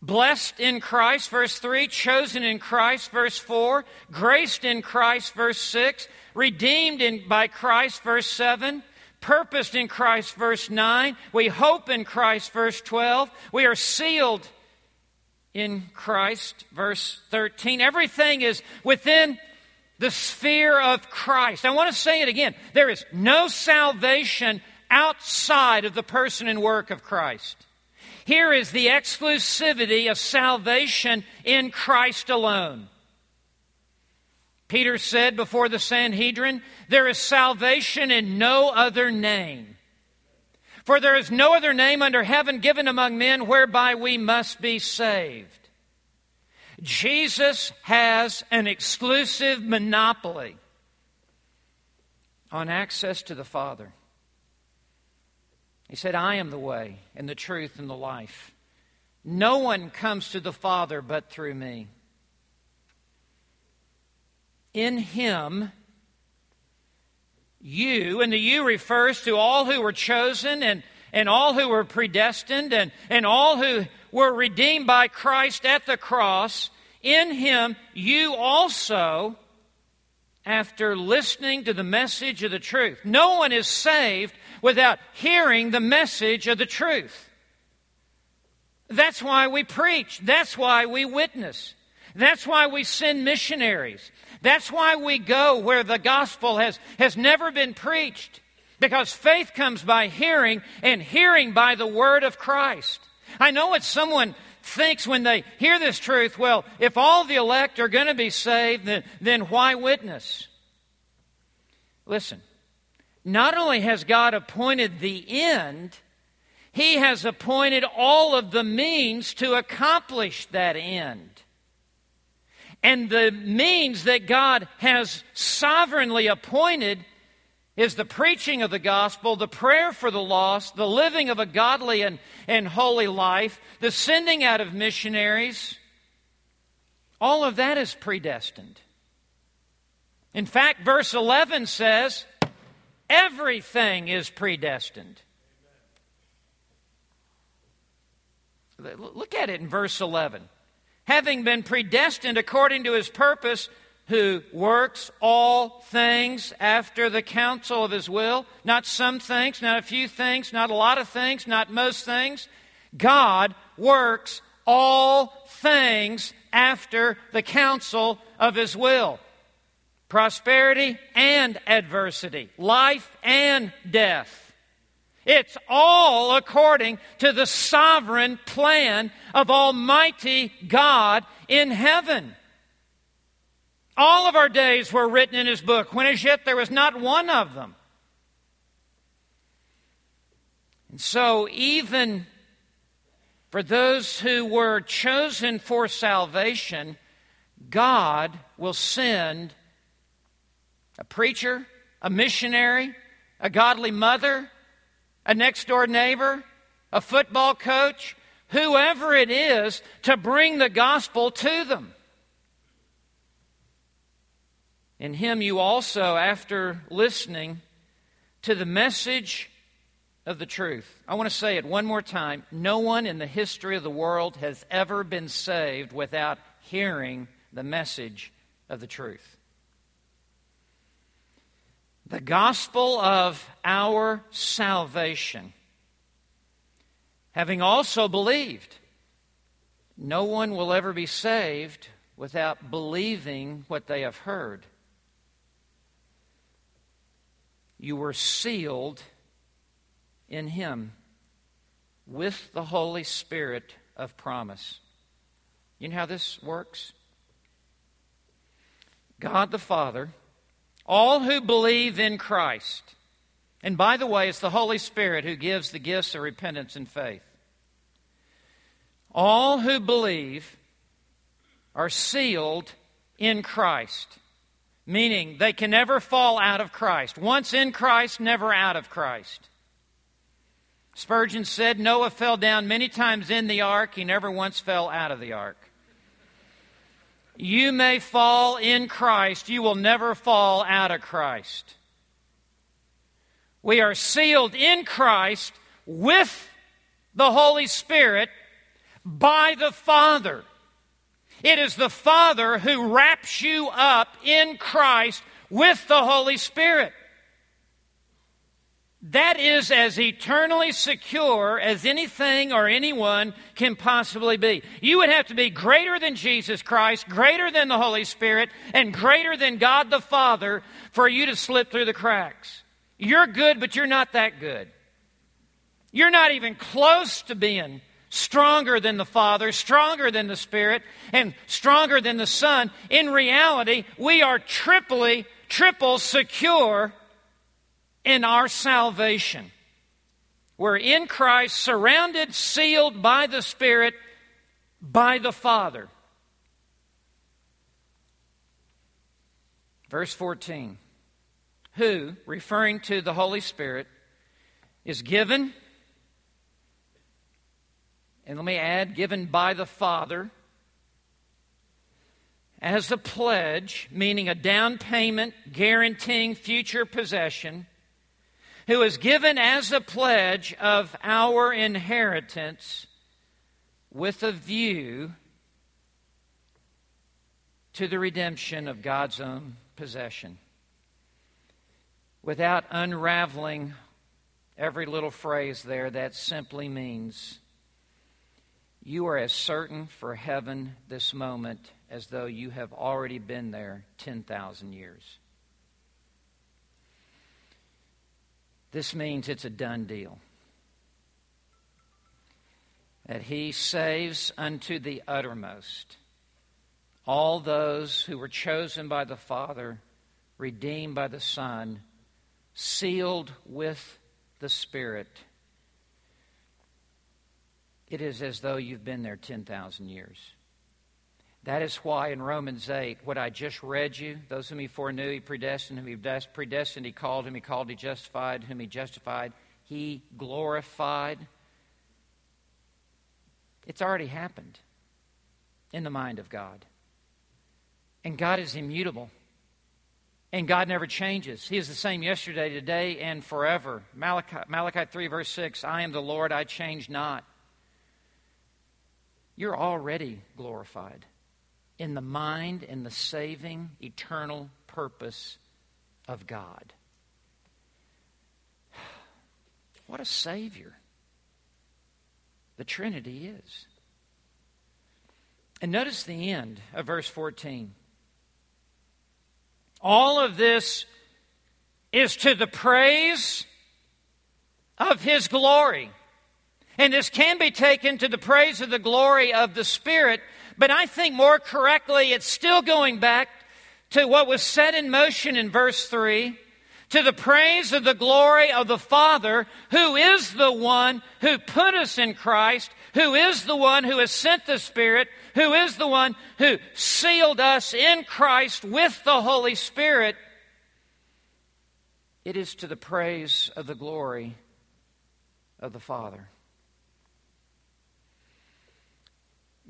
blessed in Christ, verse 3, chosen in Christ, verse 4, graced in Christ, verse 6, redeemed in, by Christ, verse 7, purposed in Christ, verse 9, we hope in Christ, verse 12, we are sealed in Christ, verse 13. Everything is within the sphere of Christ. I want to say it again. There is no salvation outside of the person and work of Christ. Here is the exclusivity of salvation in Christ alone. Peter said before the Sanhedrin, There is salvation in no other name. For there is no other name under heaven given among men whereby we must be saved. Jesus has an exclusive monopoly on access to the Father. He said, I am the way and the truth and the life. No one comes to the Father but through me. In Him, you, and the you refers to all who were chosen and, and all who were predestined and, and all who were redeemed by Christ at the cross. In him, you also, after listening to the message of the truth, no one is saved without hearing the message of the truth. That's why we preach. That's why we witness. That's why we send missionaries. That's why we go where the gospel has, has never been preached. Because faith comes by hearing, and hearing by the word of Christ. I know what someone thinks when they hear this truth well, if all the elect are going to be saved, then, then why witness? Listen, not only has God appointed the end, He has appointed all of the means to accomplish that end. And the means that God has sovereignly appointed is the preaching of the gospel, the prayer for the lost, the living of a godly and, and holy life, the sending out of missionaries. All of that is predestined. In fact, verse 11 says, everything is predestined. Look at it in verse 11. Having been predestined according to his purpose, who works all things after the counsel of his will. Not some things, not a few things, not a lot of things, not most things. God works all things after the counsel of his will. Prosperity and adversity, life and death. It's all according to the sovereign plan of Almighty God in heaven. All of our days were written in his book, when as yet there was not one of them. And so, even for those who were chosen for salvation, God will send a preacher, a missionary, a godly mother, a next door neighbor, a football coach, whoever it is, to bring the gospel to them. In him, you also, after listening to the message of the truth, I want to say it one more time. No one in the history of the world has ever been saved without hearing the message of the truth. The gospel of our salvation, having also believed, no one will ever be saved without believing what they have heard. you were sealed in Him with the Holy Spirit of promise. You know how this works? God the Father, all who believe in Christ, and by the way, it's the Holy Spirit who gives the gifts of repentance and faith. All who believe are sealed in Christ meaning they can never fall out of Christ. Once in Christ, never out of Christ. Spurgeon said Noah fell down many times in the ark, he never once fell out of the ark. You may fall in Christ, you will never fall out of Christ. We are sealed in Christ with the Holy Spirit by the Father. It is the Father who wraps you up in Christ with the Holy Spirit. That is as eternally secure as anything or anyone can possibly be. You would have to be greater than Jesus Christ, greater than the Holy Spirit, and greater than God the Father for you to slip through the cracks. You're good, but you're not that good. You're not even close to being stronger than the Father, stronger than the Spirit, and stronger than the Son. In reality, we are triply, triple secure in our salvation. We're in Christ, surrounded, sealed by the Spirit, by the Father. Verse 14 Who, referring to the Holy Spirit, is given and let me add, given by the Father as a pledge, meaning a down payment guaranteeing future possession, who is given as a pledge of our inheritance with a view to the redemption of God's own possession. Without unraveling every little phrase there, that simply means you are as certain for heaven this moment as though you have already been there 10,000 years. This means it's a done deal. That he saves unto the uttermost all those who were chosen by the Father, redeemed by the Son, sealed with the Spirit it is as though you've been there 10,000 years. That is why in Romans 8, what I just read you, those whom he foreknew, he predestined, whom he predestined, he called, whom he called, he justified, whom he justified, he glorified. It's already happened in the mind of God. And God is immutable. And God never changes. He is the same yesterday, today, and forever. Malachi, Malachi 3, verse 6 I am the Lord, I change not. You're already glorified. In the mind and the saving, eternal purpose of God. What a Savior the Trinity is. And notice the end of verse 14. All of this is to the praise of His glory. And this can be taken to the praise of the glory of the Spirit, but I think more correctly, it's still going back to what was set in motion in verse 3 to the praise of the glory of the Father, who is the one who put us in Christ, who is the one who has sent the Spirit, who is the one who sealed us in Christ with the Holy Spirit. It is to the praise of the glory of the Father.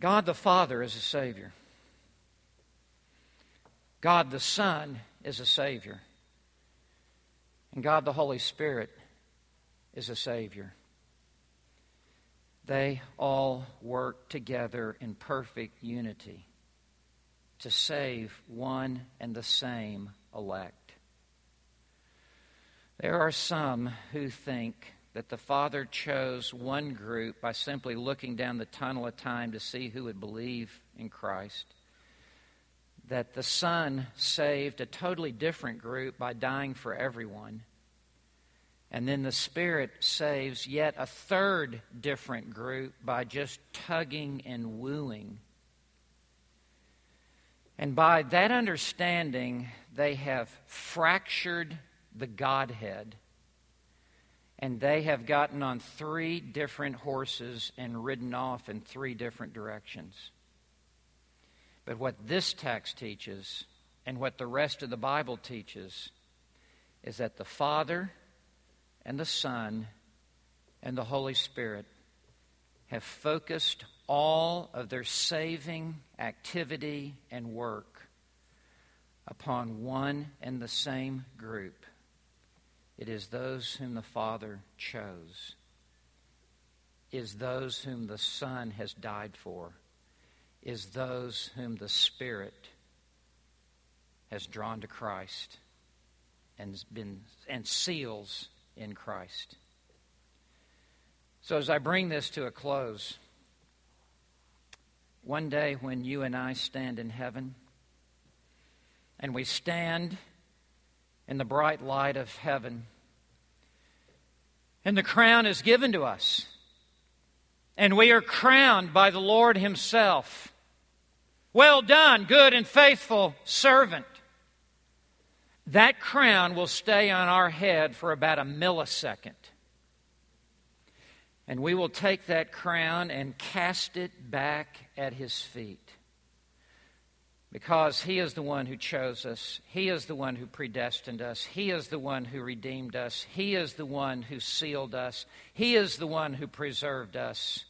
God the Father is a Savior. God the Son is a Savior. And God the Holy Spirit is a Savior. They all work together in perfect unity to save one and the same elect. There are some who think that the Father chose one group by simply looking down the tunnel of time to see who would believe in Christ. That the Son saved a totally different group by dying for everyone. And then the Spirit saves yet a third different group by just tugging and wooing. And by that understanding, they have fractured the Godhead and they have gotten on three different horses and ridden off in three different directions. But what this text teaches, and what the rest of the Bible teaches, is that the Father and the Son and the Holy Spirit have focused all of their saving activity and work upon one and the same group it is those whom the Father chose, is those whom the Son has died for, is those whom the Spirit has drawn to Christ and been and seals in Christ. So as I bring this to a close, one day when you and I stand in heaven and we stand in the bright light of heaven. And the crown is given to us. And we are crowned by the Lord Himself. Well done, good and faithful servant. That crown will stay on our head for about a millisecond. And we will take that crown and cast it back at His feet because He is the one who chose us. He is the one who predestined us. He is the one who redeemed us. He is the one who sealed us. He is the one who preserved us.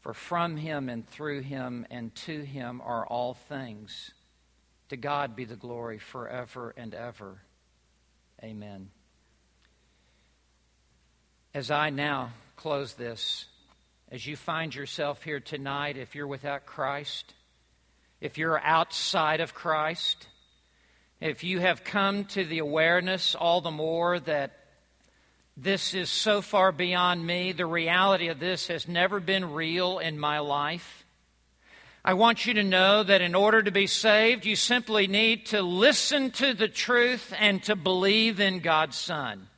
For from Him and through Him and to Him are all things. To God be the glory forever and ever. Amen. As I now close this, as you find yourself here tonight, if you're without Christ, if you're outside of Christ, if you have come to the awareness all the more that this is so far beyond me, the reality of this has never been real in my life. I want you to know that in order to be saved, you simply need to listen to the truth and to believe in God's Son.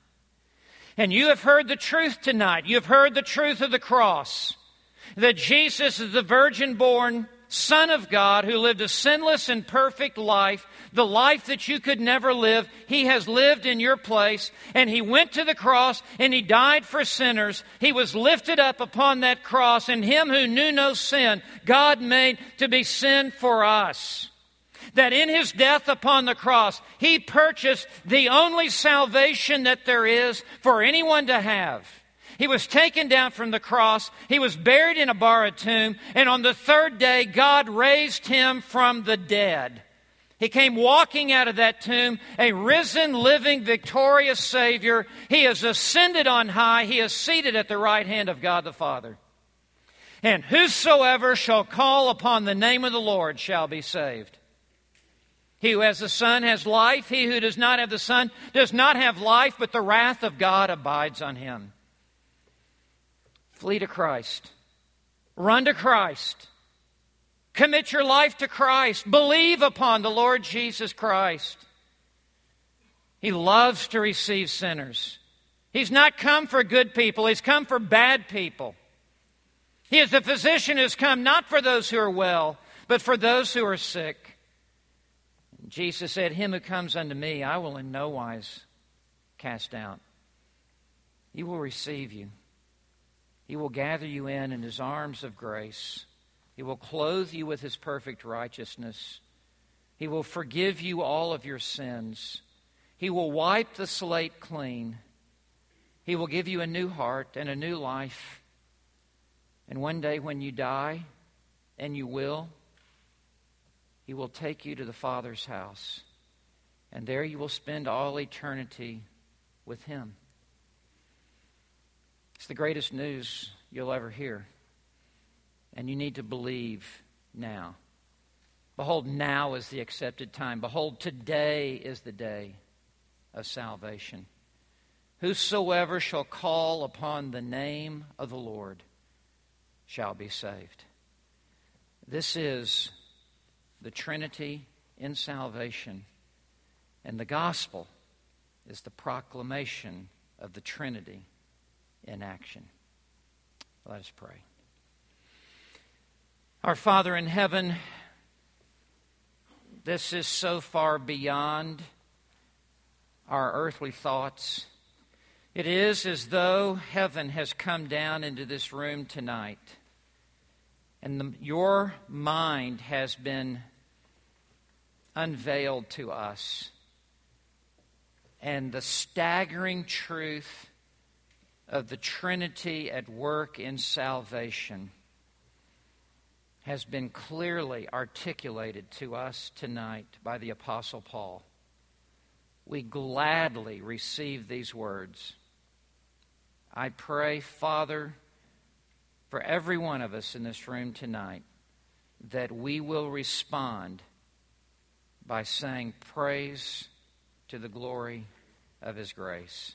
And you have heard the truth tonight. You have heard the truth of the cross. That Jesus is the virgin born Son of God, who lived a sinless and perfect life, the life that you could never live. He has lived in your place, and He went to the cross and He died for sinners. He was lifted up upon that cross, and Him who knew no sin, God made to be sin for us. That in His death upon the cross, He purchased the only salvation that there is for anyone to have. He was taken down from the cross. He was buried in a borrowed tomb. And on the third day, God raised him from the dead. He came walking out of that tomb, a risen, living, victorious Savior. He has ascended on high. He is seated at the right hand of God the Father. And whosoever shall call upon the name of the Lord shall be saved. He who has the Son has life. He who does not have the Son does not have life, but the wrath of God abides on him. Flee to Christ. Run to Christ. Commit your life to Christ. Believe upon the Lord Jesus Christ. He loves to receive sinners. He's not come for good people, He's come for bad people. He is the physician who's come not for those who are well, but for those who are sick. Jesus said, Him who comes unto me, I will in no wise cast out. He will receive you. He will gather you in in his arms of grace. He will clothe you with his perfect righteousness. He will forgive you all of your sins. He will wipe the slate clean. He will give you a new heart and a new life. And one day when you die, and you will, he will take you to the Father's house. And there you will spend all eternity with him. It's the greatest news you'll ever hear. And you need to believe now. Behold, now is the accepted time. Behold, today is the day of salvation. Whosoever shall call upon the name of the Lord shall be saved. This is the Trinity in salvation, and the gospel is the proclamation of the Trinity in action. Let us pray. Our Father in heaven, this is so far beyond our earthly thoughts. It is as though heaven has come down into this room tonight, and the, your mind has been unveiled to us. And the staggering truth of the Trinity at work in salvation has been clearly articulated to us tonight by the Apostle Paul. We gladly receive these words. I pray, Father, for every one of us in this room tonight, that we will respond by saying praise to the glory of His grace.